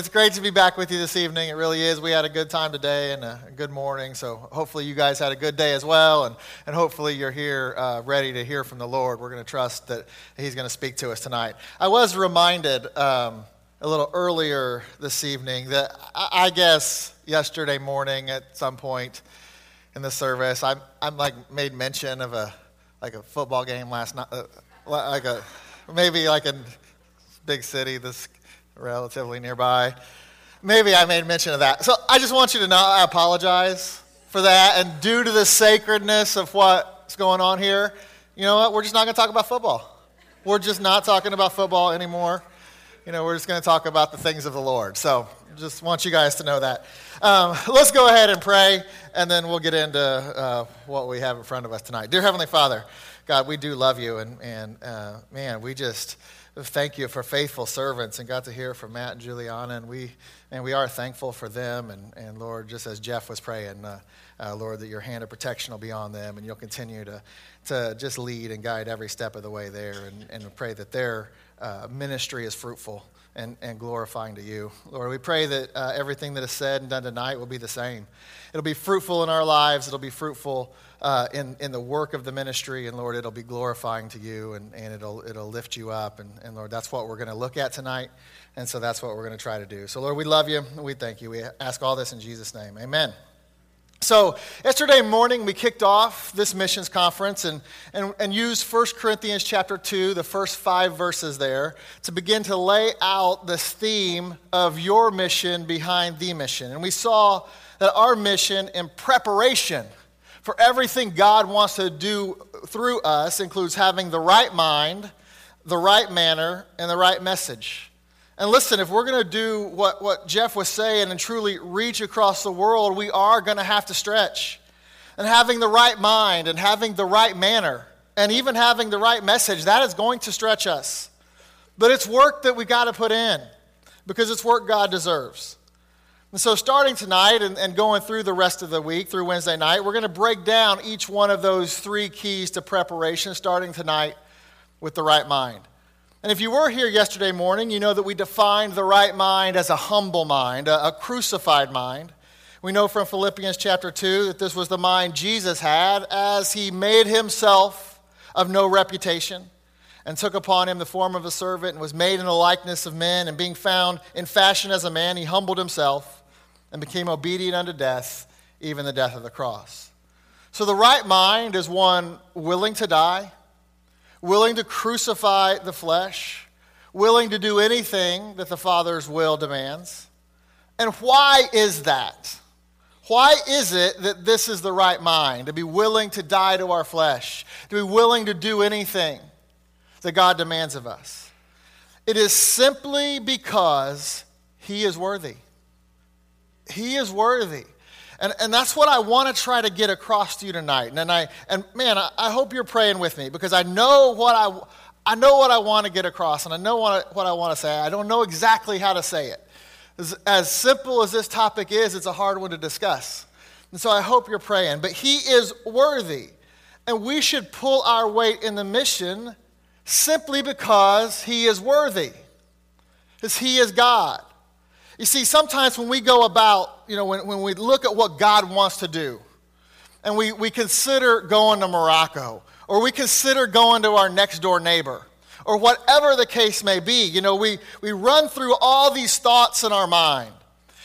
it's great to be back with you this evening. It really is. We had a good time today and a good morning. So hopefully you guys had a good day as well. And, and hopefully you're here uh, ready to hear from the Lord. We're going to trust that He's going to speak to us tonight. I was reminded um, a little earlier this evening that I, I, guess yesterday morning at some point in the service, I'm I'm like made mention of a like a football game last night, uh, like a maybe like a big city this relatively nearby. Maybe I made mention of that. So I just want you to know I apologize for that. And due to the sacredness of what's going on here, you know what? We're just not going to talk about football. We're just not talking about football anymore. You know, we're just going to talk about the things of the Lord. So just want you guys to know that. Um, let's go ahead and pray, and then we'll get into uh, what we have in front of us tonight. Dear Heavenly Father, God, we do love you, and, and uh, man, we just thank you for faithful servants and got to hear from Matt and Juliana. And we, and we are thankful for them. And, and Lord, just as Jeff was praying, uh, uh, Lord, that your hand of protection will be on them and you'll continue to, to just lead and guide every step of the way there. And, and pray that their uh, ministry is fruitful and, and glorifying to you. Lord, we pray that uh, everything that is said and done tonight will be the same. It'll be fruitful in our lives, it'll be fruitful uh, in, in the work of the ministry. And Lord, it'll be glorifying to you and, and it'll, it'll lift you up. And, and Lord, that's what we're going to look at tonight. And so that's what we're going to try to do. So, Lord, we love you. We thank you. We ask all this in Jesus' name. Amen. So, yesterday morning, we kicked off this missions conference and, and, and used 1 Corinthians chapter 2, the first five verses there, to begin to lay out this theme of your mission behind the mission. And we saw that our mission in preparation for everything God wants to do through us includes having the right mind, the right manner, and the right message. And listen, if we're going to do what, what Jeff was saying and truly reach across the world, we are going to have to stretch. And having the right mind and having the right manner and even having the right message, that is going to stretch us. But it's work that we got to put in because it's work God deserves. And so, starting tonight and, and, going through the rest of the week, through Wednesday night, we're going to break down each one of those three keys to preparation, starting tonight with the right mind. And if you were here yesterday morning, you know that we defined the right mind as a humble mind, a, a crucified mind. We know from Philippians chapter 2 that this was the mind Jesus had as he made himself of no reputation and took upon him the form of a servant and was made in the likeness of men. And being found in fashion as a man, he humbled himself and became obedient unto death, even the death of the cross. So the right mind is one willing to die, willing to crucify the flesh, willing to do anything that the Father's will demands. And why is that? Why is it that this is the right mind? To be willing to die to our flesh, to be willing to do anything that God demands of us. It is simply because He is worthy. He is worthy. And, and that's what I want to try to get across to you tonight. And, and, I, and man, I, I hope you're praying with me because I know what I, I know what I want to get across and I know what I, what I want to say. I don't know exactly how to say it. As, as simple as this topic is, it's a hard one to discuss. And so I hope you're praying. But He is worthy. And we should pull our weight in the mission simply because He is worthy, because He is God. You see, sometimes when we go about, you know, when, when we look at what God wants to do, and we, we consider going to Morocco, or we consider going to our next door neighbor, or whatever the case may be, you know, we, we run through all these thoughts in our mind.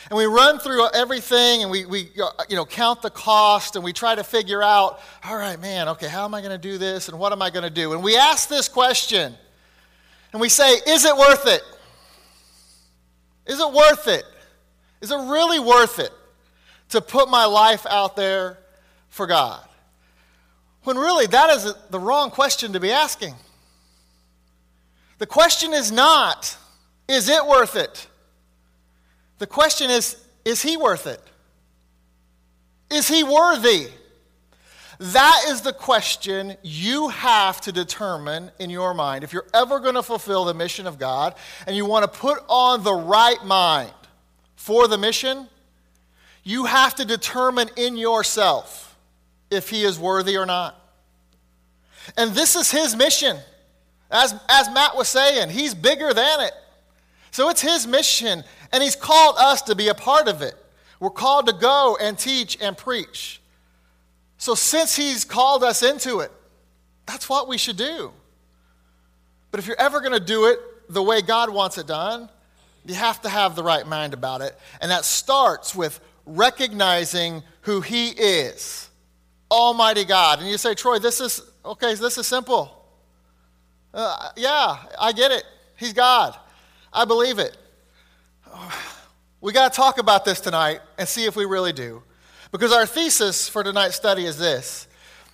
And we run through everything and we, we you know, count the cost and we try to figure out, all right, man, okay, how am I going to do this and what am I going to do? And we ask this question and we say, is it worth it? Is it worth it? Is it really worth it to put my life out there for God? When really, that is the wrong question to be asking. The question is not, is it worth it? The question is, is he worth it? Is he worthy? That is the question you have to determine in your mind. If you're ever going to fulfill the mission of God and you want to put on the right mind for the mission, you have to determine in yourself if he is worthy or not. And this is his mission. As, as Matt was saying, he's bigger than it. So it's his mission, and he's called us to be a part of it. We're called to go and teach and preach. So since he's called us into it, that's what we should do. But if you're ever going to do it the way God wants it done, you have to have the right mind about it. And that starts with recognizing who He is Almighty God. And you say, Troy, this is, okay, this is simple. Uh, yeah, I get it. He's God. I believe it. We got to talk about this tonight and see if we really do. Because our thesis for tonight's study is this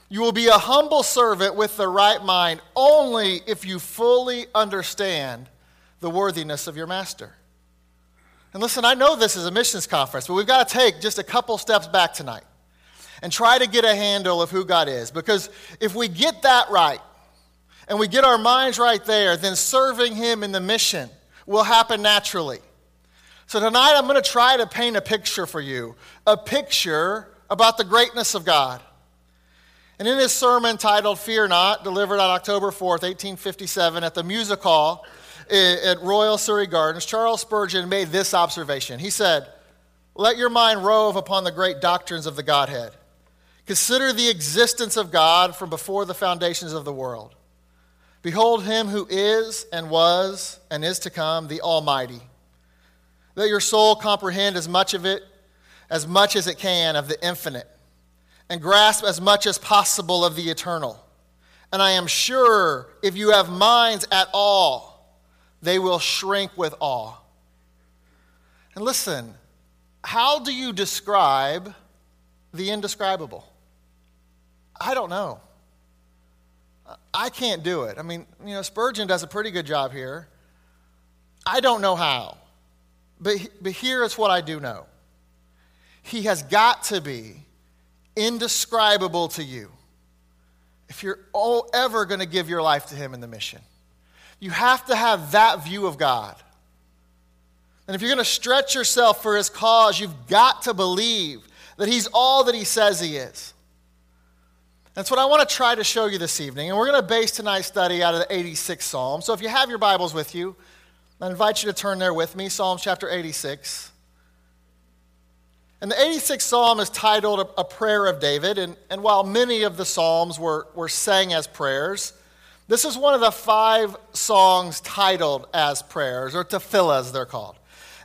You will be a humble servant with the right mind only if you fully understand the worthiness of your master. And listen, I know this is a missions conference, but we've got to take just a couple steps back tonight and try to get a handle of who God is. Because if we get that right and we get our minds right there, then serving Him in the mission will happen naturally. So tonight I'm going to try to paint a picture for you a picture about the greatness of God. And in his sermon titled Fear Not, delivered on October 4th, 1857, at the Music Hall, at Royal Surrey Gardens, Charles Spurgeon made this observation. He said, Let your mind rove upon the great doctrines of the Godhead. Consider the existence of God from before the foundations of the world. Behold him who is and was and is to come, the Almighty. Let your soul comprehend as much of it, as much as it can, of the infinite, and grasp as much as possible of the eternal. And I am sure if you have minds at all, they will shrink with awe. And listen, how do you describe the indescribable? I don't know. I can't do it. I mean, you know, Spurgeon does a pretty good job here. I don't know how. But, but here is what I do know He has got to be indescribable to you if you're ever going to give your life to Him in the mission. You have to have that view of God. And if you're going to stretch yourself for his cause, you've got to believe that he's all that he says he is. That's what I want to try to show you this evening. And we're going to base tonight's study out of the 86th Psalm. So if you have your Bibles with you, I invite you to turn there with me, Psalm chapter 86. And the 86th Psalm is titled A Prayer of David. And, and while many of the Psalms were, were sang as prayers, this is one of the five Psalms titled as prayers, or tefillahs, they're called.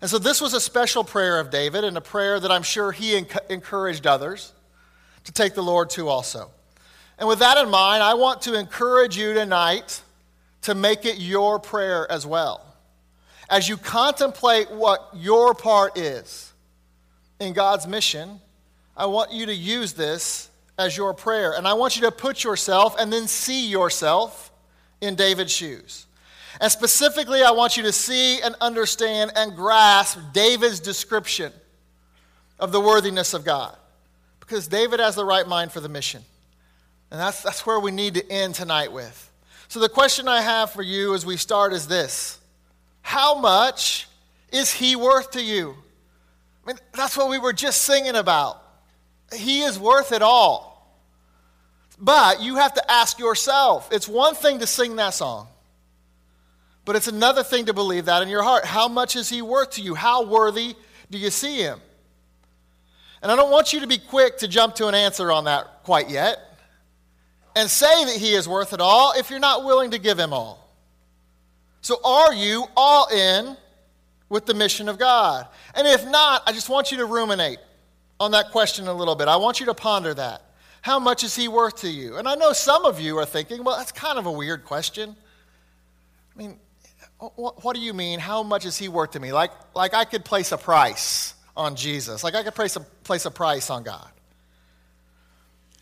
And so this was a special prayer of David, and a prayer that I'm sure he encouraged others to take the Lord to also. And with that in mind, I want to encourage you tonight to make it your prayer as well. As you contemplate what your part is in God's mission, I want you to use this as your prayer. And I want you to put yourself and then see yourself in David's shoes. And specifically, I want you to see and understand and grasp David's description of the worthiness of God. Because David has the right mind for the mission. And that's, that's where we need to end tonight with. So, the question I have for you as we start is this How much is he worth to you? I mean, that's what we were just singing about. He is worth it all. But you have to ask yourself it's one thing to sing that song, but it's another thing to believe that in your heart. How much is he worth to you? How worthy do you see him? And I don't want you to be quick to jump to an answer on that quite yet and say that he is worth it all if you're not willing to give him all. So, are you all in with the mission of God? And if not, I just want you to ruminate on that question a little bit. I want you to ponder that. How much is he worth to you? And I know some of you are thinking, well, that's kind of a weird question. I mean, what, do you mean? How much is he worth to me? Like, like I could place a price on Jesus, like I could place a, place a price on God.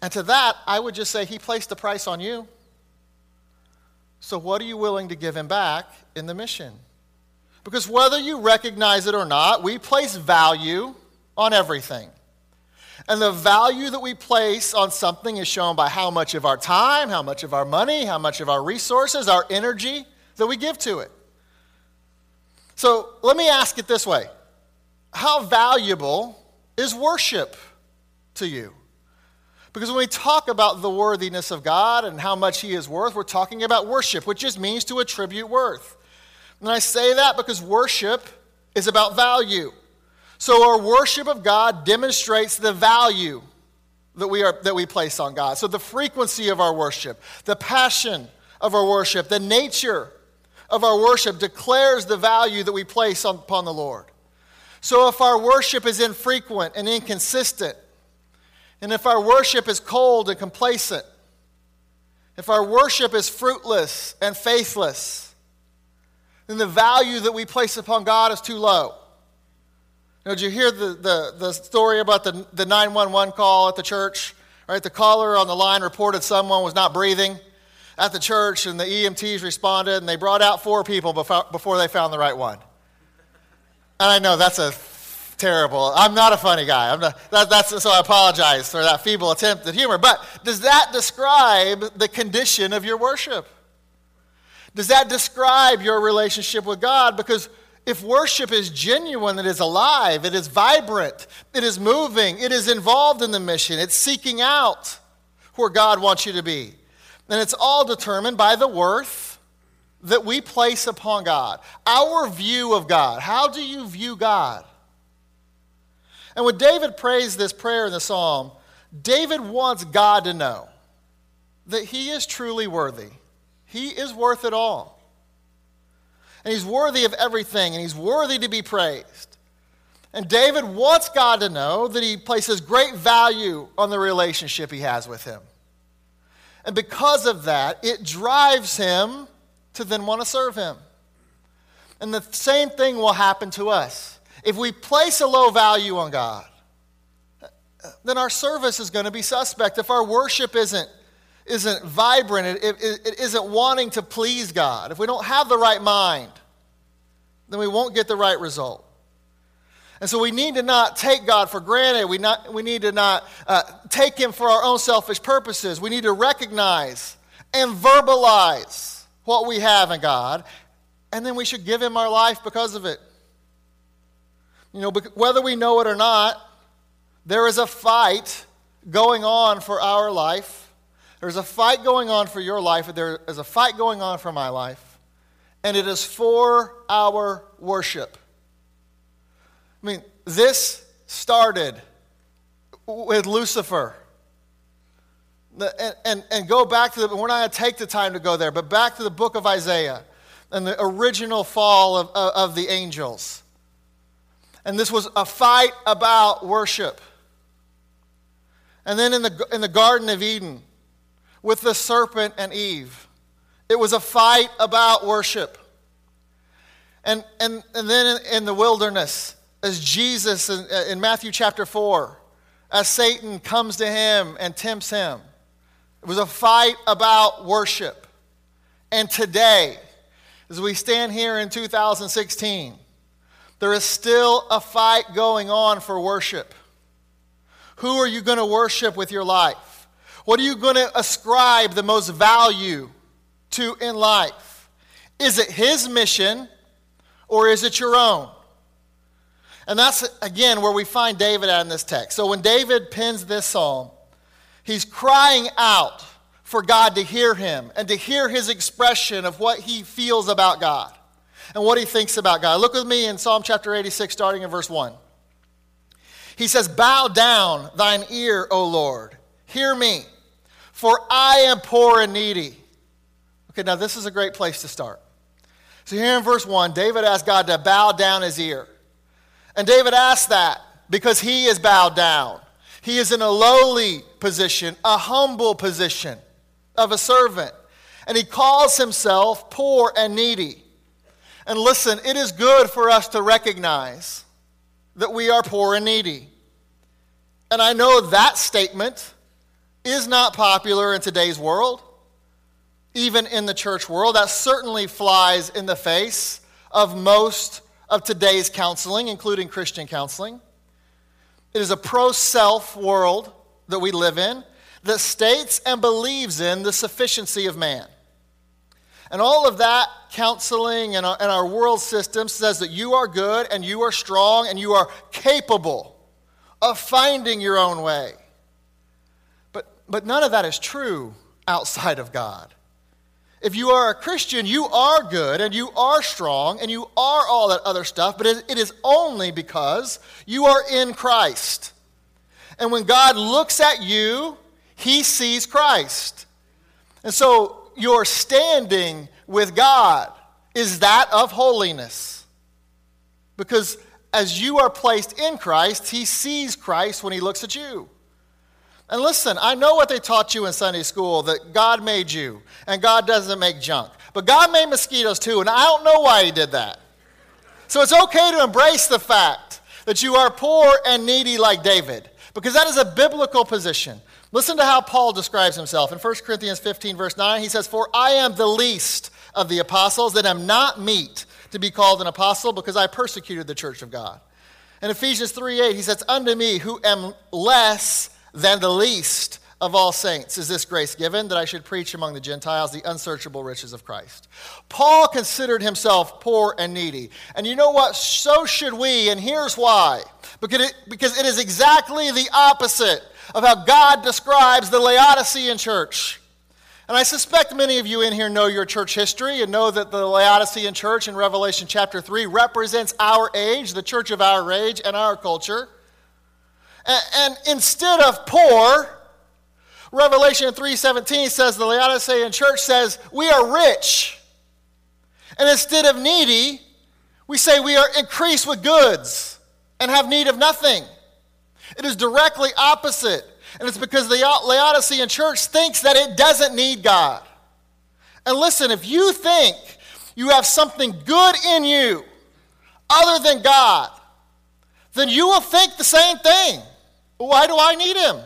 And to that, I would just say he placed a price on you. So, what are you willing to give him back in the mission? Because whether you recognize it or not, we place value on everything. And the value that we place on something is shown by how much of our time, how much of our money, how much of our resources, our energy that we give to it. So let me ask it this way How valuable is worship to you? Because when we talk about the worthiness of God and how much He is worth, we're talking about worship, which just means to attribute worth. And I say that because worship is about value. So our worship of God demonstrates the value that we, are, that we place on God. So the frequency of our worship, the passion of our worship, the nature of our worship declares the value that we place on, upon the Lord. So if our worship is infrequent and inconsistent, and if our worship is cold and complacent, if our worship is fruitless and faithless, then the value that we place upon God is too low. Now, did you hear the, the, the story about the, the 911 call at the church? Right, the caller on the line reported someone was not breathing at the church, and the EMTs responded, and they brought out four people before, before they found the right one. And I know that's a terrible. I'm not a funny guy. I'm not, that, that's, so I apologize for that feeble attempt at humor. But does that describe the condition of your worship? Does that describe your relationship with God? Because if worship is genuine, it is alive, it is vibrant, it is moving, it is involved in the mission, it's seeking out where God wants you to be. And it's all determined by the worth that we place upon God, our view of God. How do you view God? And when David prays this prayer in the psalm, David wants God to know that he is truly worthy. He is worth it all. And he's worthy of everything, and he's worthy to be praised. And David wants God to know that he places great value on the relationship he has with him. And because of that, it drives him to then want to serve him. And the same thing will happen to us. If we place a low value on God, then our service is going to be suspect. If our worship isn't, isn't vibrant, it, it, it isn't wanting to please God, if we don't have the right mind, then we won't get the right result. And so we need to not take God for granted. We, not, we need to not uh, take Him for our own selfish purposes. We need to recognize and verbalize what we have in God, and then we should give Him our life because of it. You know, whether we know it or not, there is a fight going on for our life. There's a fight going on for your life. There is a fight going on for my life. And it is for our worship. I mean, this started with Lucifer. And, and, and go back to the, we're not going to take the time to go there, but back to the book of Isaiah and the original fall of, of, of the angels. And this was a fight about worship. And then in the, in the Garden of Eden, with the serpent and Eve, it was a fight about worship. And, and, and then in, in the wilderness, as Jesus in, in Matthew chapter 4, as Satan comes to him and tempts him, it was a fight about worship. And today, as we stand here in 2016, there is still a fight going on for worship. Who are you going to worship with your life? What are you going to ascribe the most value to in life? Is it his mission or is it your own? And that's, again, where we find David at in this text. So when David pens this psalm, he's crying out for God to hear him and to hear his expression of what he feels about God and what he thinks about God. Look with me in Psalm chapter 86, starting in verse 1. He says, Bow down thine ear, O Lord, hear me, for I am poor and needy. Okay, now this is a great place to start. So here in verse 1, David asked God to bow down his ear. And David asked that because he is bowed down. He is in a lowly position, a humble position of a servant. And he calls himself poor and needy. And listen, it is good for us to recognize that we are poor and needy. And I know that statement is not popular in today's world, even in the church world. That certainly flies in the face of most of today's counseling, including Christian counseling. It is a pro self world that we live in that states and believes in the sufficiency of man. And all of that counseling and our, and our world system says that you are good and you are strong and you are capable of finding your own way. But, but none of that is true outside of God. if you are a Christian, you are good and you are strong and you are all that other stuff, but it is only because you are in Christ. And when God looks at you, he sees Christ. And so your standing with God is that of holiness. Because as you are placed in Christ, he sees Christ when he looks at you. And listen, I know what they taught you in Sunday school that God made you and God doesn't make junk. But God made mosquitoes too, and I don't know why he did that. So it's okay to embrace the fact that you are poor and needy like David, because that is a biblical position. Listen to how Paul describes himself. In 1 Corinthians 15, verse 9, he says, For I am the least of the apostles, that am not meet to be called an apostle, because I persecuted the church of God. In Ephesians 3 8, he says, Unto me, who am less than the least of all saints is this grace given that I should preach among the Gentiles the unsearchable riches of Christ. Paul considered himself poor and needy. And you know what? So should we, and here's why. Because it, because it is exactly the opposite of how God describes the Laodicean church. And I suspect many of you in here know your church history and know that the Laodicean church in Revelation chapter 3 represents our age, the church of our age, and our culture. And, instead of poor, Revelation 3:17 says the Laodicean church says, "We are rich." And instead of needy, we say we are increased with goods and have need of nothing. It is directly opposite. And it's because the Laodicean church thinks that it doesn't need God. And listen, if you think you have something good in you other than God, then you will think the same thing. Why do I need him?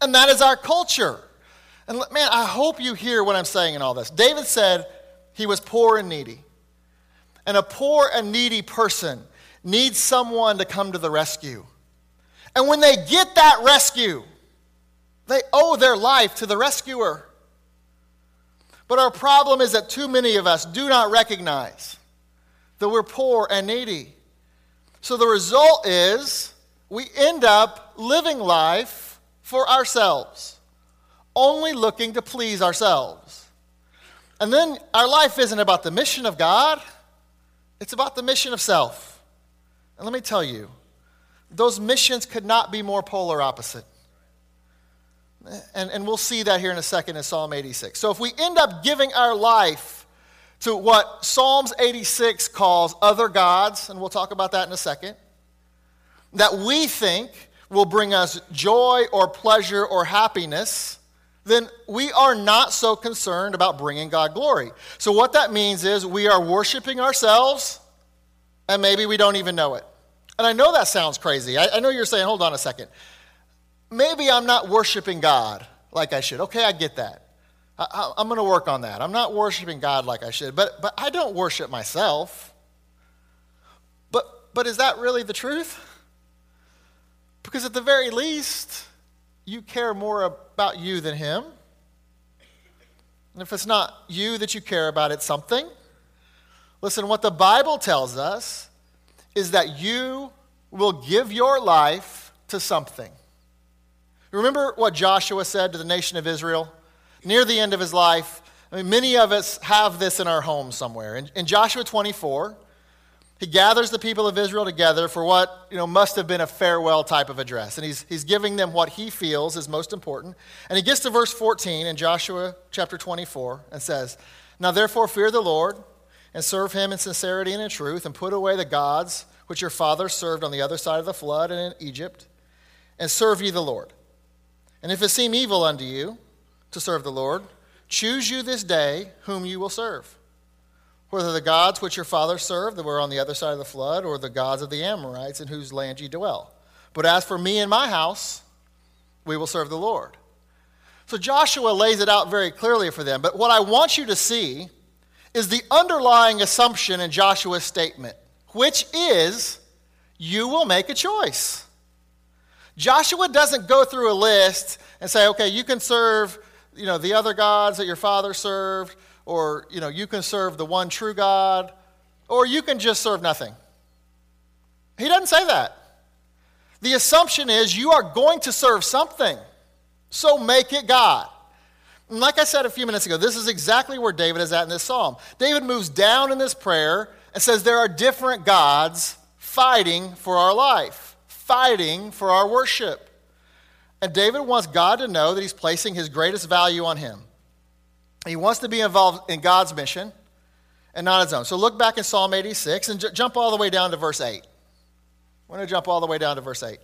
And that is our culture. And man, I hope you hear what I'm saying in all this. David said he was poor and needy. And a poor and needy person needs someone to come to the rescue. And when they get that rescue, they owe their life to the rescuer. But our problem is that too many of us do not recognize that we're poor and needy. So the result is we end up living life for ourselves, only looking to please ourselves. And then our life isn't about the mission of God, it's about the mission of self. And let me tell you, those missions could not be more polar opposite. And, and we'll see that here in a second in Psalm 86. So if we end up giving our life to what Psalms 86 calls other gods, and we'll talk about that in a second, that we think will bring us joy or pleasure or happiness, then we are not so concerned about bringing God glory. So, what that means is we are worshiping ourselves, and maybe we don't even know it. And I know that sounds crazy. I, I know you're saying, hold on a second. Maybe I'm not worshiping God like I should. Okay, I get that. I, am going to work on that. I'm not worshiping God like I should, but, but I don't worship myself. But, but is that really the truth? Because at the very least, you care more about you than him. And if it's not you that you care about, it's something. Listen, what the Bible tells us is that you will give your life to something. Remember what Joshua said to the nation of Israel near the end of his life? I mean, many of us have this in our home somewhere. In, in Joshua 24, he gathers the people of Israel together for what you know, must have been a farewell type of address. And he's, he's giving them what he feels is most important. And he gets to verse 14 in Joshua chapter 24 and says, Now therefore fear the Lord and serve him in sincerity and in truth, and put away the gods which your fathers served on the other side of the flood and in Egypt, and serve ye the Lord. And if it seem evil unto you to serve the Lord, choose you this day whom you will serve whether the gods which your fathers served that were on the other side of the flood, or the gods of the Amorites in whose land ye dwell. But as for me and my house, we will serve the Lord. So Joshua lays it out very clearly for them. But what I want you to see is the underlying assumption in Joshua's statement, which is you will make a choice. Joshua doesn't go through a list and say, okay, you can serve you know, the other gods that your father served or you know you can serve the one true god or you can just serve nothing. He doesn't say that. The assumption is you are going to serve something so make it god And like I said a few minutes ago, this is exactly where David is at in this psalm. David moves down in this prayer and says there are different gods fighting for our life, fighting for our worship. And David wants God to know that he's placing his greatest value on him. He wants to be involved in God's mission and not his own. So look back in Psalm 86 and j- jump all the way down to verse 8. We're going to jump all the way down to verse 8.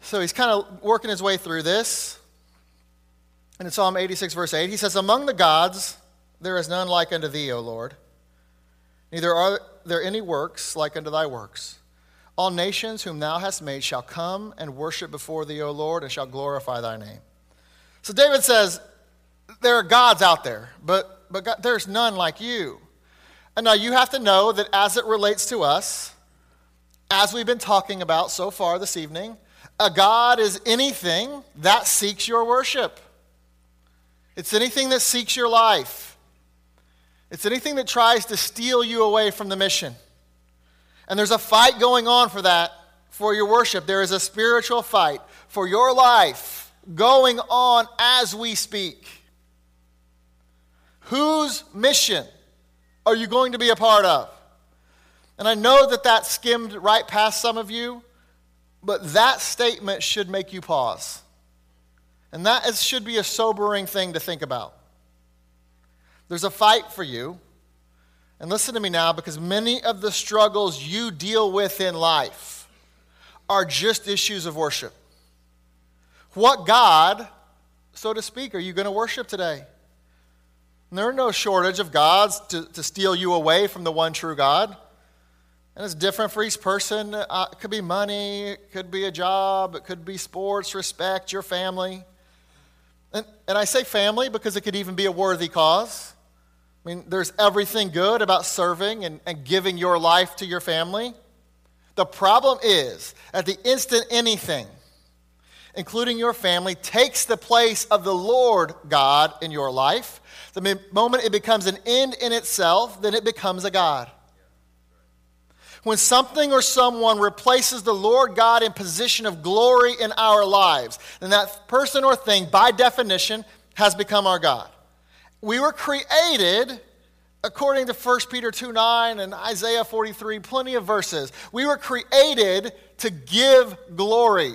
So he's kind of working his way through this. And in Psalm 86, verse 8, he says, Among the gods there is none like unto thee, O Lord. Neither are there any works like unto thy works. All nations whom thou hast made shall come and worship before thee, O Lord, and shall glorify thy name. So David says, There are gods out there, but, but God, there's none like you. And now you have to know that as it relates to us, as we've been talking about so far this evening, a God is anything that seeks your worship. It's anything that seeks your life. It's anything that tries to steal you away from the mission. And there's a fight going on for that, for your worship. There is a spiritual fight for your life going on as we speak. Whose mission are you going to be a part of? And I know that that skimmed right past some of you, but that statement should make you pause. And that is, should be a sobering thing to think about. There's a fight for you. And listen to me now, because many of the struggles you deal with in life are just issues of worship. What God, so to speak, are you going to worship today? And there are no shortage of gods to, to steal you away from the one true God. And it's different for each person. Uh, it could be money, it could be a job, it could be sports, respect, your family. And, and I say family because it could even be a worthy cause. I mean, there's everything good about serving and, and giving your life to your family. The problem is, at the instant anything, including your family, takes the place of the Lord God in your life, the moment it becomes an end in itself, then it becomes a God. When something or someone replaces the Lord God in position of glory in our lives, then that person or thing, by definition, has become our God. We were created, according to 1 Peter 2 9 and Isaiah 43, plenty of verses. We were created to give glory,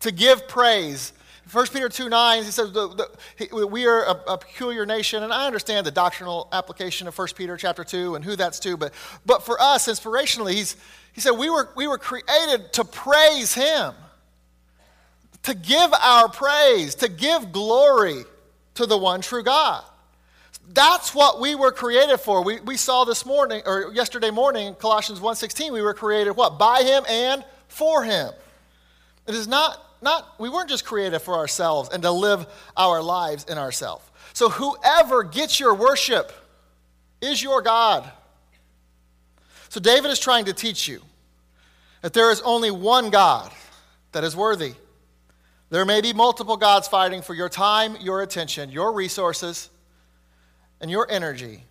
to give praise, 1 Peter 2 9, he says, the, the, We are a, a, peculiar nation. And I understand the doctrinal application of 1 Peter chapter 2 and who that's to. But, but for us, inspirationally, he's, he said, we were, we were created to praise him, to give our praise, to give glory to the one true God. That's what we were created for. We, we saw this morning, or yesterday morning, Colossians 1.16, we were created what? By him and for him. It is not not, we weren't just created for ourselves and to live our lives in ourselves. So whoever gets your worship is your God. So David is trying to teach you that there is only one God that is worthy. There may be multiple gods fighting for your time, your attention, your resources, and your energy,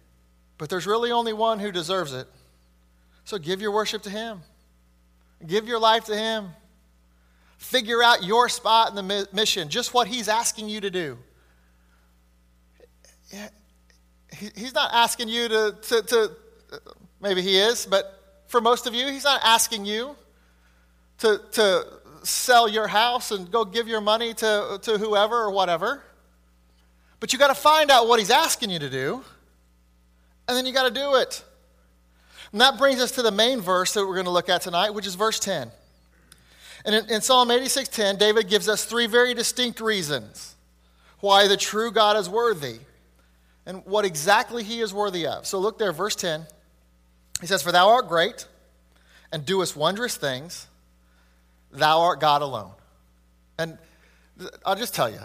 but there's really only one who deserves it. So give your worship to him. Give your life to him. Figure out your spot in the mission, just what He's asking you to do. He's not asking you to, to, to, maybe He is, but for most of you, He's not asking you to, to sell your house and go give your money to, to whoever or whatever. But you got to find out what He's asking you to do, and then you got to do it. And that brings us to the main verse that we're going to look at tonight, which is verse 10. And in, in Psalm 86:10, David gives us three very distinct reasons why the true God is worthy and what exactly he is worthy of. So look there, verse 10. He says, For thou art great and doest wondrous things, thou art God alone. And I'll just tell you,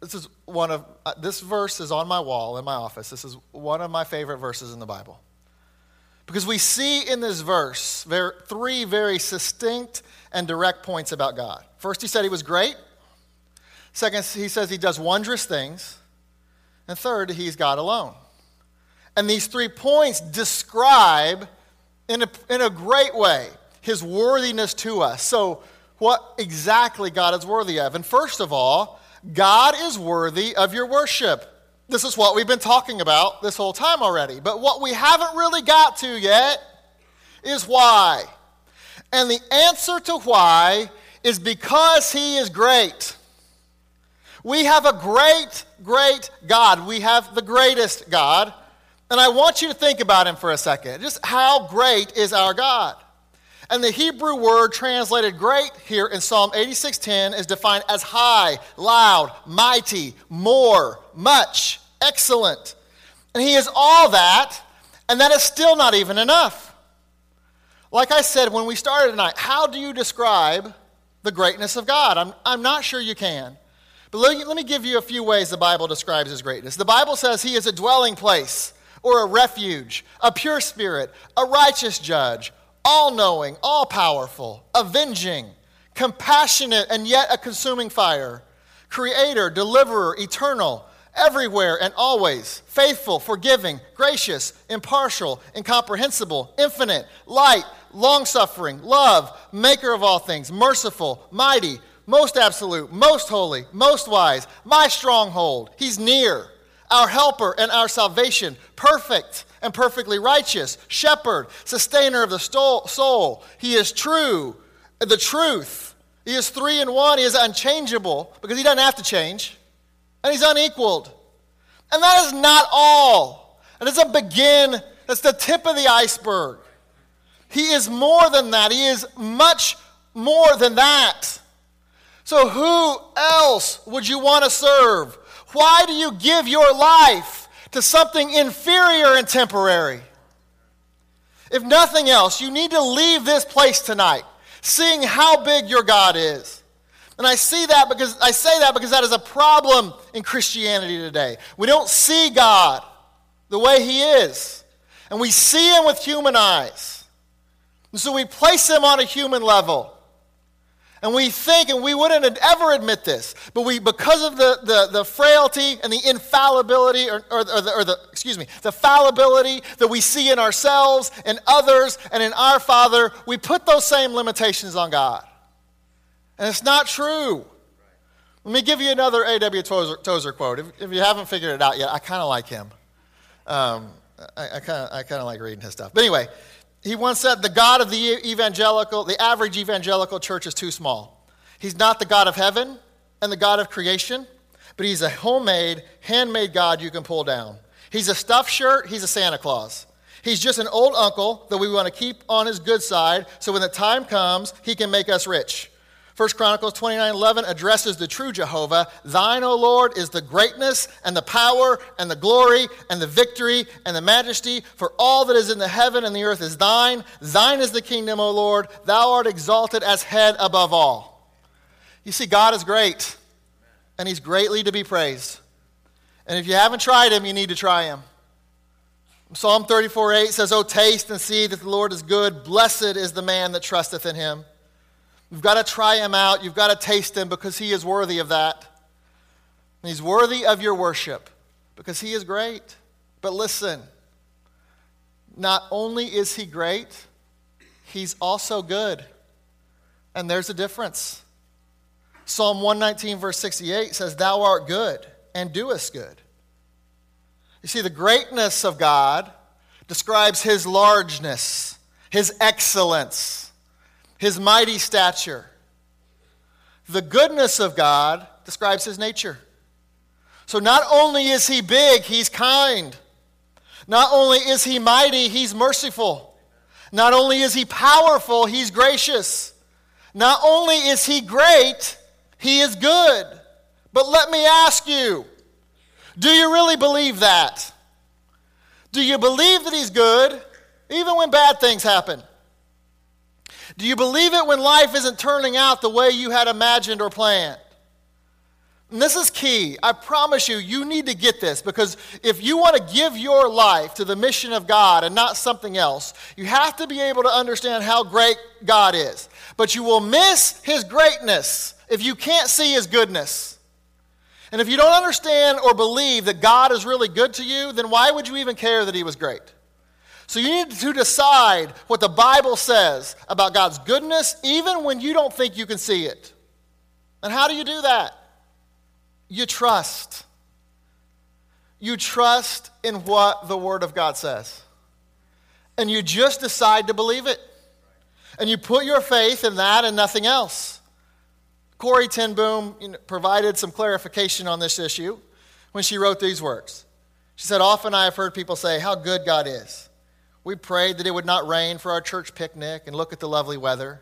this is one of uh, this verse is on my wall in my office. This is one of my favorite verses in the Bible. Because we see in this verse three very distinct and direct points about God. First, he said he was great. Second, he says he does wondrous things. And third, he's God alone. And these three points describe in a, in a great way his worthiness to us. So, what exactly God is worthy of? And first of all, God is worthy of your worship. This is what we've been talking about this whole time already. But what we haven't really got to yet is why. And the answer to why is because he is great. We have a great, great God. We have the greatest God. And I want you to think about him for a second. Just how great is our God? And the Hebrew word translated great here in Psalm 86:10 is defined as high, loud, mighty, more, much, excellent. And he is all that, and that is still not even enough. Like I said when we started tonight, how do you describe the greatness of God? I'm, I'm not sure you can. But let, let me give you a few ways the Bible describes his greatness. The Bible says he is a dwelling place or a refuge, a pure spirit, a righteous judge, all knowing, all powerful, avenging, compassionate, and yet a consuming fire, creator, deliverer, eternal, everywhere and always, faithful, forgiving, gracious, impartial, incomprehensible, infinite, light, long suffering, love, maker of all things, merciful, mighty, most absolute, most holy, most wise, my stronghold. He's near, our helper and our salvation, perfect and perfectly righteous, shepherd, sustainer of the soul. He is true, the truth. He is three in one. He is unchangeable because he doesn't have to change, and he's unequaled. And that is not all. It doesn't begin, that's the tip of the iceberg. He is more than that. He is much more than that. So, who else would you want to serve? Why do you give your life to something inferior and temporary? If nothing else, you need to leave this place tonight seeing how big your God is. And I see that because I say that because that is a problem in Christianity today. We don't see God the way he is. And we see him with human eyes. And so we place him on a human level. And we think, and we wouldn't ever admit this, but we, because of the, the, the frailty and the infallibility, or, or, or, the, or the, excuse me, the fallibility that we see in ourselves and others and in our Father, we put those same limitations on God. And it's not true. Let me give you another A.W. Tozer, Tozer quote. If, if, you haven't figured it out yet, I kind of like him. Um, I, I kind of like reading his stuff. But anyway, he once said, The God of the evangelical, the average evangelical church is too small. He's not the God of heaven and the God of creation, but he's a homemade, handmade God you can pull down. He's a stuffed shirt, he's a Santa Claus. He's just an old uncle that we want to keep on his good side so when the time comes, he can make us rich. 1 Chronicles 29 11 addresses the true Jehovah. Thine, O Lord, is the greatness and the power and the glory and the victory and the majesty, for all that is in the heaven and the earth is thine. Thine is the kingdom, O Lord. Thou art exalted as head above all. You see, God is great, and he's greatly to be praised. And if you haven't tried him, you need to try him. Psalm 34 8 says, Oh, taste and see that the Lord is good. Blessed is the man that trusteth in him. You've got to try him out. You've got to taste him because he is worthy of that. he's worthy of your worship because he is great. But listen, not only is he great, he's also good. And there's a difference. Psalm 119, verse 68 says, Thou art good and doest good. You see, the greatness of God describes his largeness, his excellence his mighty stature. The goodness of God describes his nature. So not only is he big, he's kind. Not only is he mighty, he's merciful. Not only is he powerful, he's gracious. Not only is he great, he is good. But let me ask you do you really believe that? Do you believe that he's good even when bad things happen? Do you believe it when life isn't turning out the way you had imagined or planned? And this is key. I promise you, you need to get this because if you want to give your life to the mission of God and not something else, you have to be able to understand how great God is. But you will miss His greatness if you can't see His goodness. And if you don't understand or believe that God is really good to you, then why would you even care that He was great? So you need to decide what the Bible says about God's goodness, even when you don't think you can see it. And how do you do that? you trust. You trust in what the Word of God says. And you just decide to believe it. And you put your faith in that and nothing else. Corrie ten Boom provided some clarification on this issue when she wrote these words. She said, Often I have heard people say how good God is. We prayed that it would not rain for our church picnic and look at the lovely weather.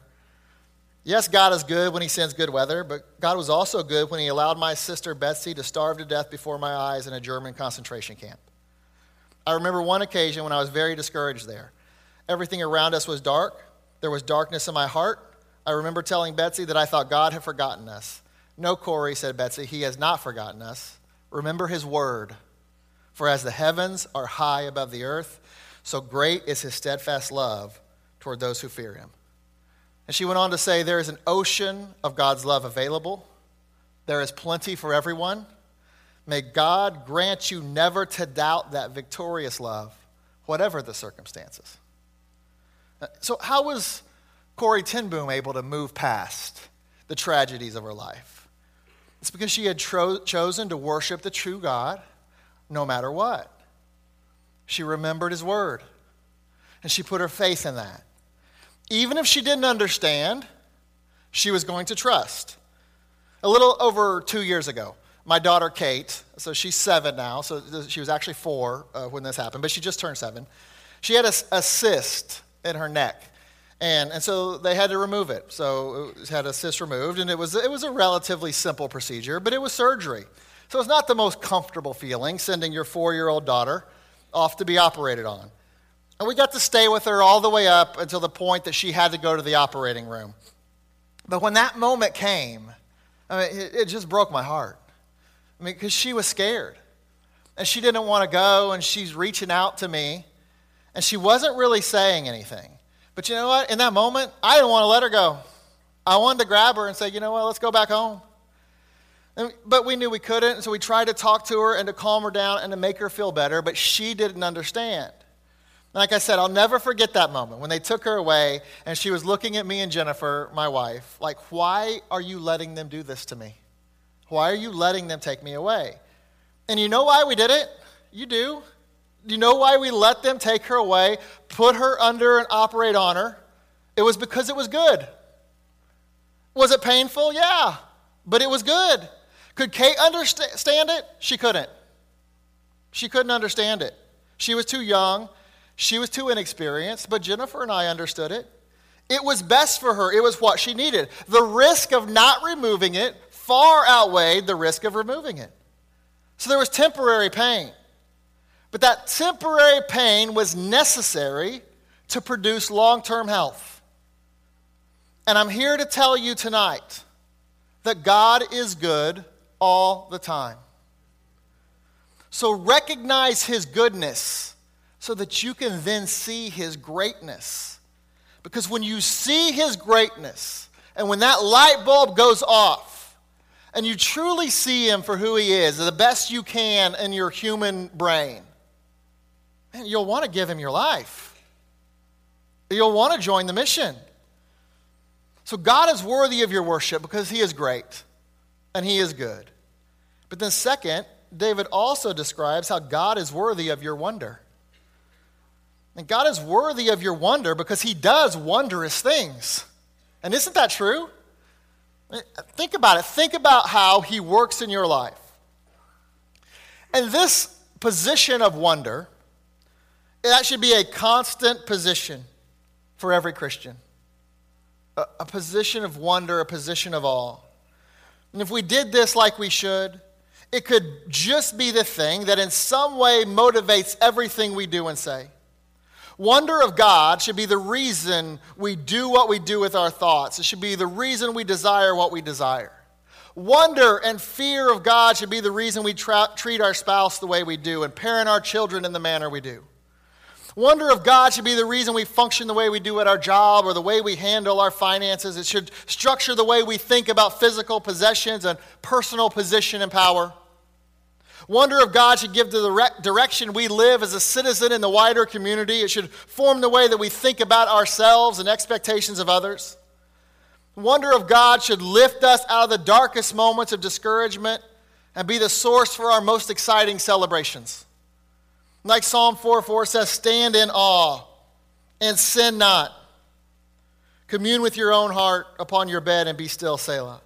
Yes, God is good when He sends good weather, but God was also good when He allowed my sister Betsy to starve to death before my eyes in a German concentration camp. I remember one occasion when I was very discouraged there. Everything around us was dark, there was darkness in my heart. I remember telling Betsy that I thought God had forgotten us. No, Corrie, said Betsy, He has not forgotten us. Remember His word. For as the heavens are high above the earth, so great is His steadfast love toward those who fear Him. And she went on to say, There is an ocean of God's love available. There is plenty for everyone. May God grant you never to doubt that victorious love, whatever the circumstances. Uh, so, how was Corrie ten Boom able to move past the tragedies of her life? It's because she had tro- chosen to worship the true God no matter what. She remembered his word, and she put her faith in that. Even if she didn't understand, she was going to trust. A little over two years ago, my daughter Kate, so she's seven now, so she was actually four uh, when this happened, but she just turned seven. She had a, a cyst in her neck. And, and so they had to remove it. So it had a cyst removed, and it was, it was a relatively simple procedure, but it was surgery. So it's not the most comfortable feeling sending your four year old daughter off to be operated on. And we got to stay with her all the way up until the point that she had to go to the operating room. But when that moment came, I mean, it, it just broke my heart. I mean, because she was scared. And she didn't want to go, and she's reaching out to me, and she wasn't really saying anything. But you know what? In that moment, I didn't want to let her go. I wanted to grab her and say, you know what, let's go back home. And, but we knew we couldn't, so we tried to talk to her and to calm her down and to make her feel better, but she didn't understand. Like I said, I'll never forget that moment when they took her away and she was looking at me and Jennifer, my wife, like, why are you letting them do this to me? Why are you letting them take me away? And you know why we did it? You. Do you know why we let them take her away, put her under and operate on her? It was because it was good. Was it painful? Yeah, but it was good. Could Kate understand it? She couldn't. She couldn't understand it. She was too young. She was too inexperienced, but Jennifer and I understood it. It was best for her, it was what she needed. The risk of not removing it far outweighed the risk of removing it. So there was temporary pain. But that temporary pain was necessary to produce long term health. And I'm here to tell you tonight that God is good all the time. So recognize His goodness so that you can then see his greatness. Because when you see his greatness, and when that light bulb goes off, and you truly see him for who he is, the best you can in your human brain, man, you'll want to give him your life. You'll want to join the mission. So God is worthy of your worship because he is great and he is good. But then, second, David also describes how God is worthy of your wonder. And God is worthy of your wonder because He does wondrous things. And isn't that true? Think about it. Think about how He works in your life. And this position of wonder, that should be a constant position for every Christian. A, a position of wonder, a position of awe. And if we did this like we should, it could just be the thing that in some way motivates everything we do and say. Wonder of God should be the reason we do what we do with our thoughts. It should be the reason we desire what we desire. Wonder and fear of God should be the reason we tra- treat our spouse the way we do and parent our children in the manner we do. Wonder of God should be the reason we function the way we do at our job or the way we handle our finances. It should structure the way we think about physical possessions and personal position and power. Wonder of God should give the direction we live as a citizen in the wider community. It should form the way that we think about ourselves and expectations of others. Wonder of God should lift us out of the darkest moments of discouragement and be the source for our most exciting celebrations. Like Psalm 4 4 says, stand in awe and sin not. Commune with your own heart upon your bed and be still, Selah.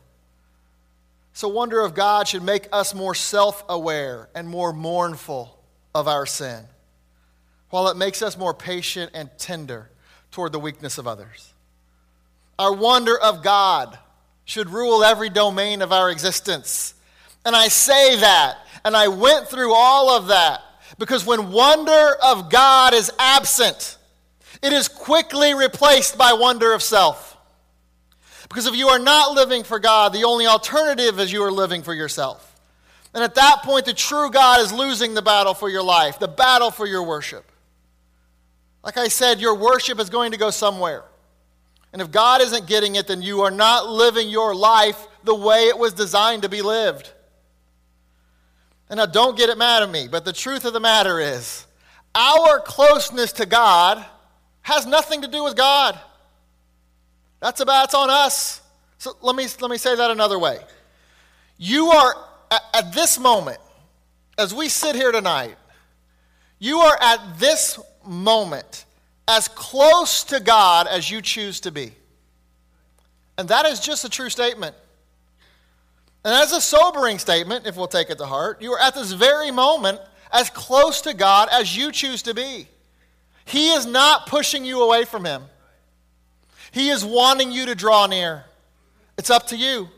So, wonder of God should make us more self aware and more mournful of our sin, while it makes us more patient and tender toward the weakness of others. Our wonder of God should rule every domain of our existence. And I say that, and I went through all of that, because when wonder of God is absent, it is quickly replaced by wonder of self. Because if you are not living for God, the only alternative is you are living for yourself. And at that point, the true God is losing the battle for your life, the battle for your worship. Like I said, your worship is going to go somewhere. And if God isn't getting it, then you are not living your life the way it was designed to be lived. And now, don't get it mad at me, but the truth of the matter is, our closeness to God has nothing to do with God. That's about it's on us. So let me let me say that another way. You are at, at this moment, as we sit here tonight, you are at this moment as close to God as you choose to be. And that is just a true statement. And as a sobering statement, if we'll take it to heart, you are at this very moment as close to God as you choose to be. He is not pushing you away from Him, He is wanting you to draw near. It's up to you.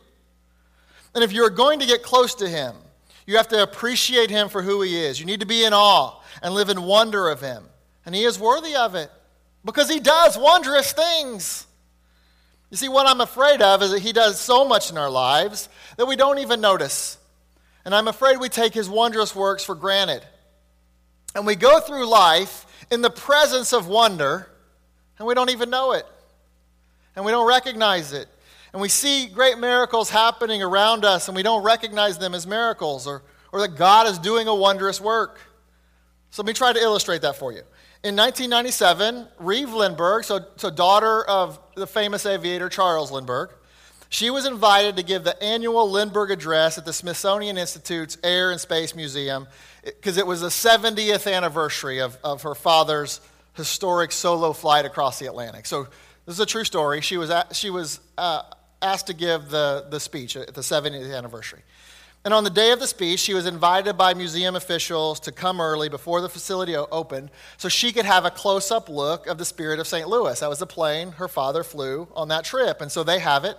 And if you're going to get close to Him, you have to appreciate Him for who He is. You need to be in awe and live in wonder of Him. And He is worthy of it because He does wondrous things. You see, what I'm afraid of is that He does so much in our lives that we don't even notice. And I'm afraid we take His wondrous works for granted. And we go through life in the presence of wonder, and we don't even know it. And we don't recognize it. And we see great miracles happening around us, and we don't recognize them as miracles or, or that God is doing a wondrous work. So let me try to illustrate that for you. In 1997, Reeve Lindbergh, so, so daughter of the famous aviator Charles Lindbergh, she was invited to give the annual Lindbergh Address at the Smithsonian Institute's Air and Space Museum because it was the 70th anniversary of, of her father's historic solo flight across the Atlantic. So this is a true story. She was, at, she was uh, asked to give the, the speech at the 70th anniversary. And on the day of the speech, she was invited by museum officials to come early before the facility opened so she could have a close up look of the Spirit of St. Louis. That was the plane her father flew on that trip. And so they have it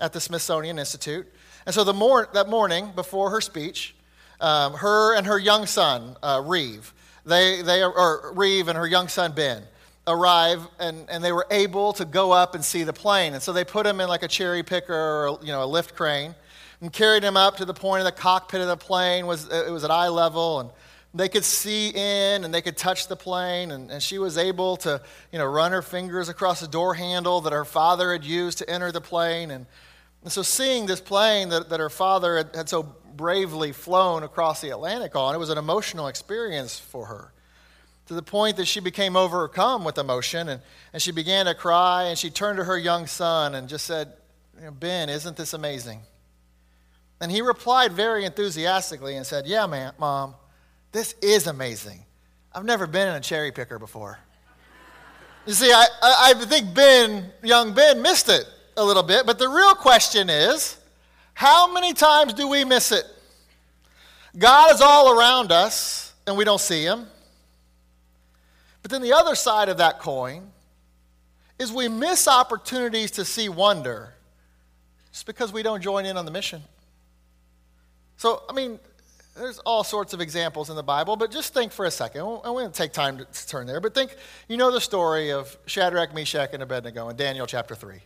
at the Smithsonian Institute. And so the mor- that morning before her speech, um, her and her young son, uh, Reeve, they, they, or Reeve and her young son, Ben, arrive and, and they were able to go up and see the plane. And so they put him in like a cherry picker or you know, a lift crane and carried him up to the point of the cockpit of the plane. Was, it was at eye level and they could see in and they could touch the plane and, and she was able to you know, run her fingers across the door handle that her father had used to enter the plane. And, and so seeing this plane that, that her father had, had so bravely flown across the Atlantic on. It was an emotional experience for her to the point that she became overcome with emotion and, and she began to cry and she turned to her young son and just said, Ben, isn't this amazing? And he replied very enthusiastically and said, Yeah, man, mom, this is amazing. I've never been in a cherry picker before. You see, I, I, I think Ben, young Ben, missed it a little bit, but the real question is how many times do we miss it? God is all around us and we don't see him. But then the other side of that coin is we miss opportunities to see wonder just because we don't join in on the mission. So, I mean, there's all sorts of examples in the Bible, but just think for a second. I won't take time to turn there, but think you know the story of Shadrach, Meshach, and Abednego in Daniel chapter 3.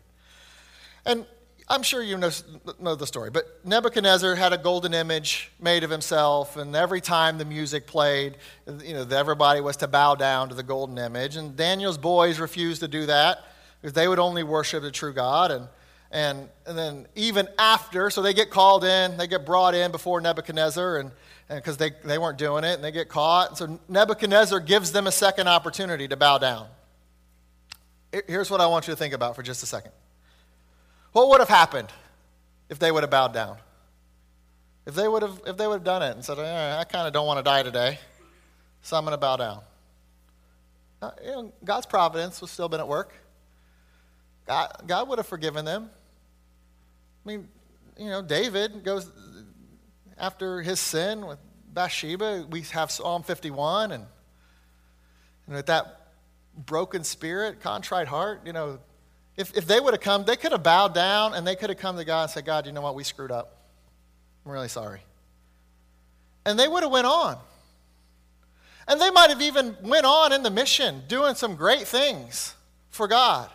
And I'm sure you know, know, the story, but Nebuchadnezzar had a golden image made of himself, and every time the music played, you know, everybody was to bow down to the golden image. And Daniel's boys refused to do that because they would only worship the true God. And, and, and then even after, so they get called in, they get brought in before Nebuchadnezzar, and because they, they weren't doing it, and they get caught. So Nebuchadnezzar gives them a second opportunity to bow down. Here's what I want you to think about for just a second. What would have happened if they would have bowed down? If they would have, if they would have done it and said, eh, I kind of don't want to die today, so I'm going to bow down. Uh, you know, God's providence was still been at work. God, God would have forgiven them. I mean, you know, David goes after his sin with Bathsheba. We have Psalm 51, and, and with that broken spirit, contrite heart, you know, if, if they would have come, they could have bowed down and they could have come to God and said, God, you know what? We screwed up. I'm really sorry. And they would have went on. And they might have even went on in the mission, doing some great things for God.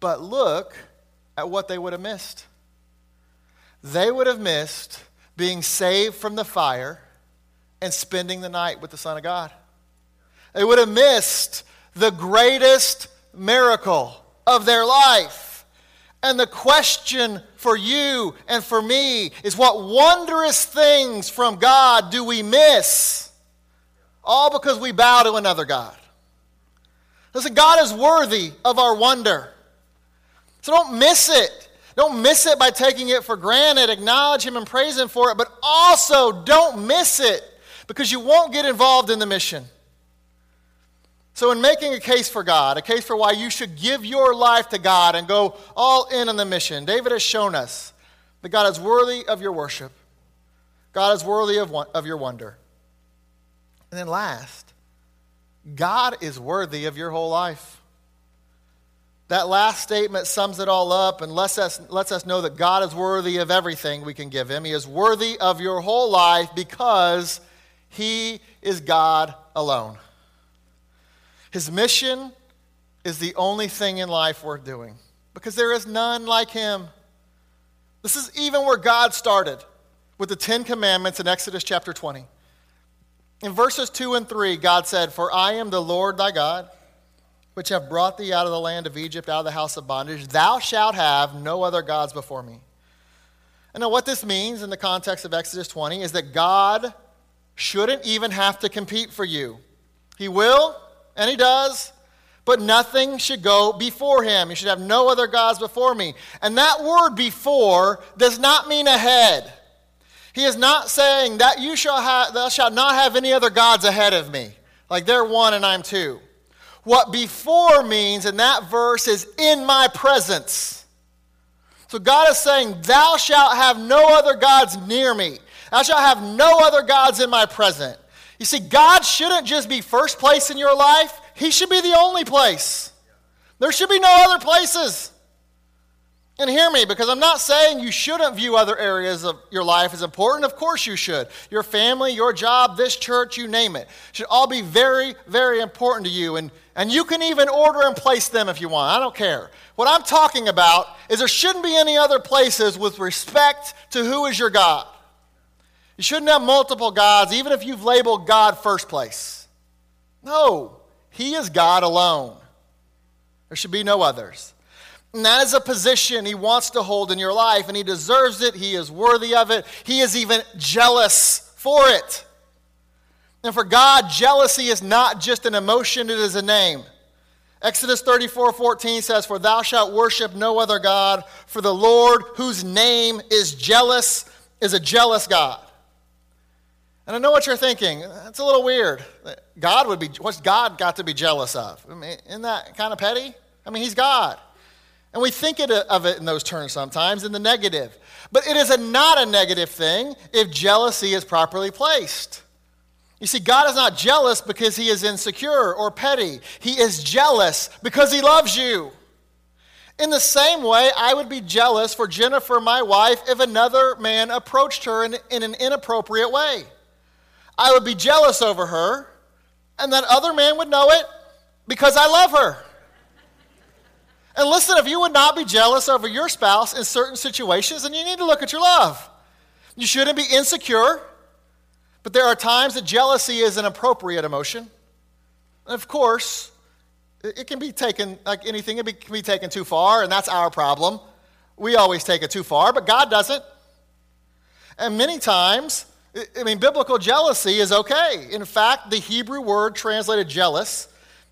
But look at what they would have missed. They would have missed being saved from the fire and spending the night with the Son of God. They would have missed the greatest miracle of their life. And the question for you and for me is what wondrous things from God do we miss? All because we bow to another God. Listen, God is worthy of our wonder. So don't miss it. Don't miss it by taking it for granted. Acknowledge Him and praise Him for it, but also don't miss it because you won't get involved in the mission. So, in making a case for God, a case for why you should give your life to God and go all in on the mission, David has shown us that God is worthy of your worship, God is worthy of, of your wonder. And then, last, God is worthy of your whole life. That last statement sums it all up and lets us, lets us know that God is worthy of everything we can give Him. He is worthy of your whole life because He is God alone. His mission is the only thing in life worth doing because there is none like him. This is even where God started with the Ten Commandments in Exodus chapter 20. In verses 2 and 3, God said, For I am the Lord thy God, which have brought thee out of the land of Egypt, out of the house of bondage. Thou shalt have no other gods before me. And now, what this means in the context of Exodus 20 is that God shouldn't even have to compete for you. He will, and he does, but nothing should go before him. You should have no other gods before me. And that word before does not mean ahead. He is not saying that you shall have, thou shalt not have any other gods ahead of me. Like they're one and I'm two. What before means in that verse is in my presence. So God is saying, Thou shalt have no other gods near me. Thou shalt have no other gods in my presence. You see, God shouldn't just be first place in your life, He should be the only place. There should be no other places. And hear me, because I'm not saying you shouldn't view other areas of your life as important. Of course you should. Your family, your job, this church, you name it, should all be very, very important to you. And, and you can even order and place them if you want. I don't care. What I'm talking about is there shouldn't be any other places with respect to who is your God. You shouldn't have multiple gods, even if you've labeled God first place. No, He is God alone. There should be no others. And that is a position He wants to hold in your life, and He deserves it. He is worthy of it. He is even jealous for it. And for God, jealousy is not just an emotion, it is a name. Exodus 34 14 says, For thou shalt worship no other God, for the Lord, whose name is jealous, is a jealous God. And I know what you're thinking. That's a little weird. God would be, what's God got to be jealous of? I mean, isn't that kind of petty? I mean, He's God. And we think uh, of it in those terms sometimes, in the negative. But it is a, not a negative thing if jealousy is properly placed. You see, God is not jealous because He is insecure or petty. He is jealous because He loves you. In the same way, I would be jealous for Jennifer, my wife, if another man approached her in, in an inappropriate way. I would be jealous over her, and that other man would know it because I love her. And listen, if you would not be jealous over your spouse in certain situations, then you need to look at your love. You shouldn't be insecure, but there are times that jealousy is an appropriate emotion. And of course, it can be taken, like anything, it can be taken too far, and that's our problem. We always take it too far, but God doesn't. And many times, I mean, biblical jealousy is okay. In fact, the Hebrew word translated jealous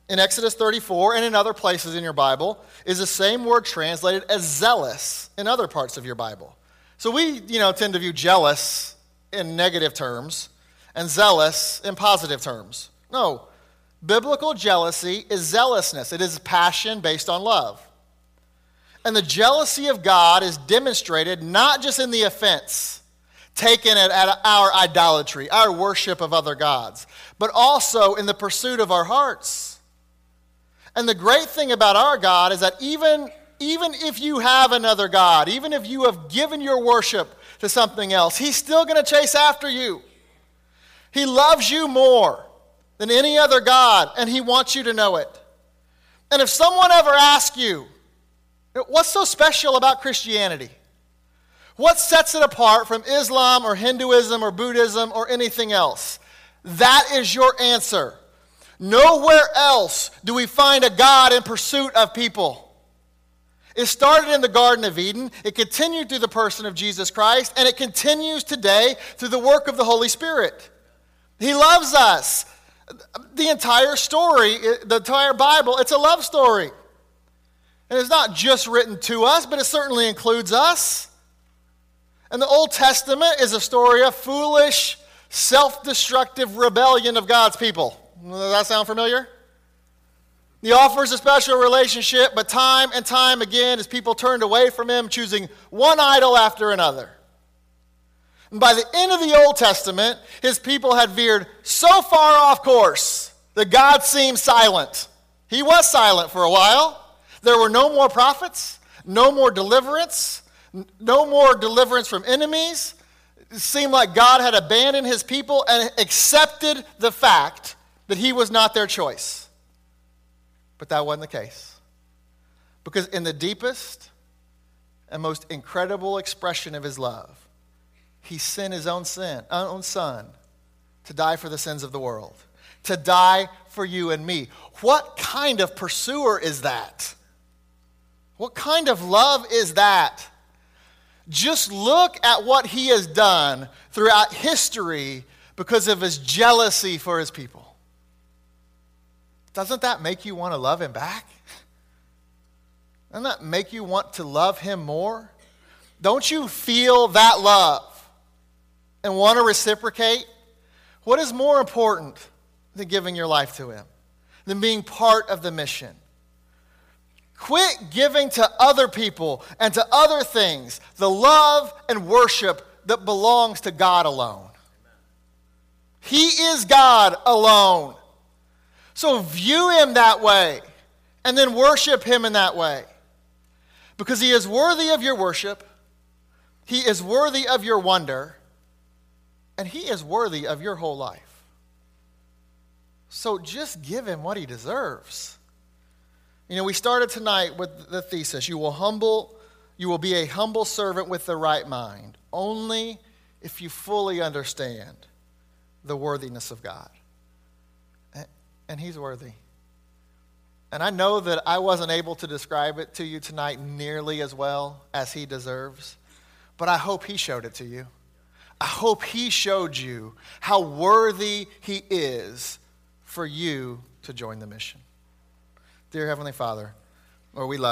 in Exodus 34 and in other places in your Bible is the same word translated as zealous in other parts of your Bible. So we, you know, tend to view jealous in negative terms and zealous in positive terms. No, biblical jealousy is zealousness, it is passion based on love. And the jealousy of God is demonstrated not just in the offense taken at, at, our idolatry, our worship of other gods, but also in the pursuit of our hearts. And the great thing about our God is that even, even if you have another God, even if you have given your worship to something else, He's still going to chase after you. He loves you more than any other God, and He wants you to know it. And if someone ever asks you, what's so special about Christianity? What sets it apart from Islam or Hinduism or Buddhism or anything else? That is your answer. Nowhere else do we find a God in pursuit of people. It started in the Garden of Eden, it continued through the person of Jesus Christ, and it continues today through the work of the Holy Spirit. He loves us. The entire story, the entire Bible, it's a love story. And it's not just written to us, but it certainly includes us. And the Old Testament is a story of foolish, self destructive rebellion of God's people. Does that sound familiar? He offers a special relationship, but time and time again, as people turned away from him, choosing one idol after another. And by the end of the Old Testament, his people had veered so far off course that God seemed silent. He was silent for a while. There were no more prophets, no more deliverance, no more deliverance from enemies. It seemed like God had abandoned his people and accepted the fact that he was not their choice. But that wasn't the case. Because in the deepest and most incredible expression of his love, he sent his own sin, own son to die for the sins of the world, to die for you and me. What kind of pursuer is that? What kind of love is that? Just look at what he has done throughout history because of his jealousy for his people. Doesn't that make you want to love him back? Doesn't that make you want to love him more? Don't you feel that love? And want to reciprocate, what is more important than giving your life to Him, than being part of the mission? Quit giving to other people and to other things the love and worship that belongs to God alone. He is God alone. So view Him that way and then worship Him in that way. Because He is worthy of your worship, He is worthy of your wonder, and He is worthy of your whole life. So just give Him what He deserves. You know, we started tonight with the thesis you will humble, you will be a humble servant with the right mind, only if you fully understand the worthiness of God. And He's worthy. And I know that I wasn't able to describe it to you tonight nearly as well as He deserves, but I hope He showed it to you. I hope He showed you how worthy He is for you to join the mission. Dear Heavenly Father, Lord, we love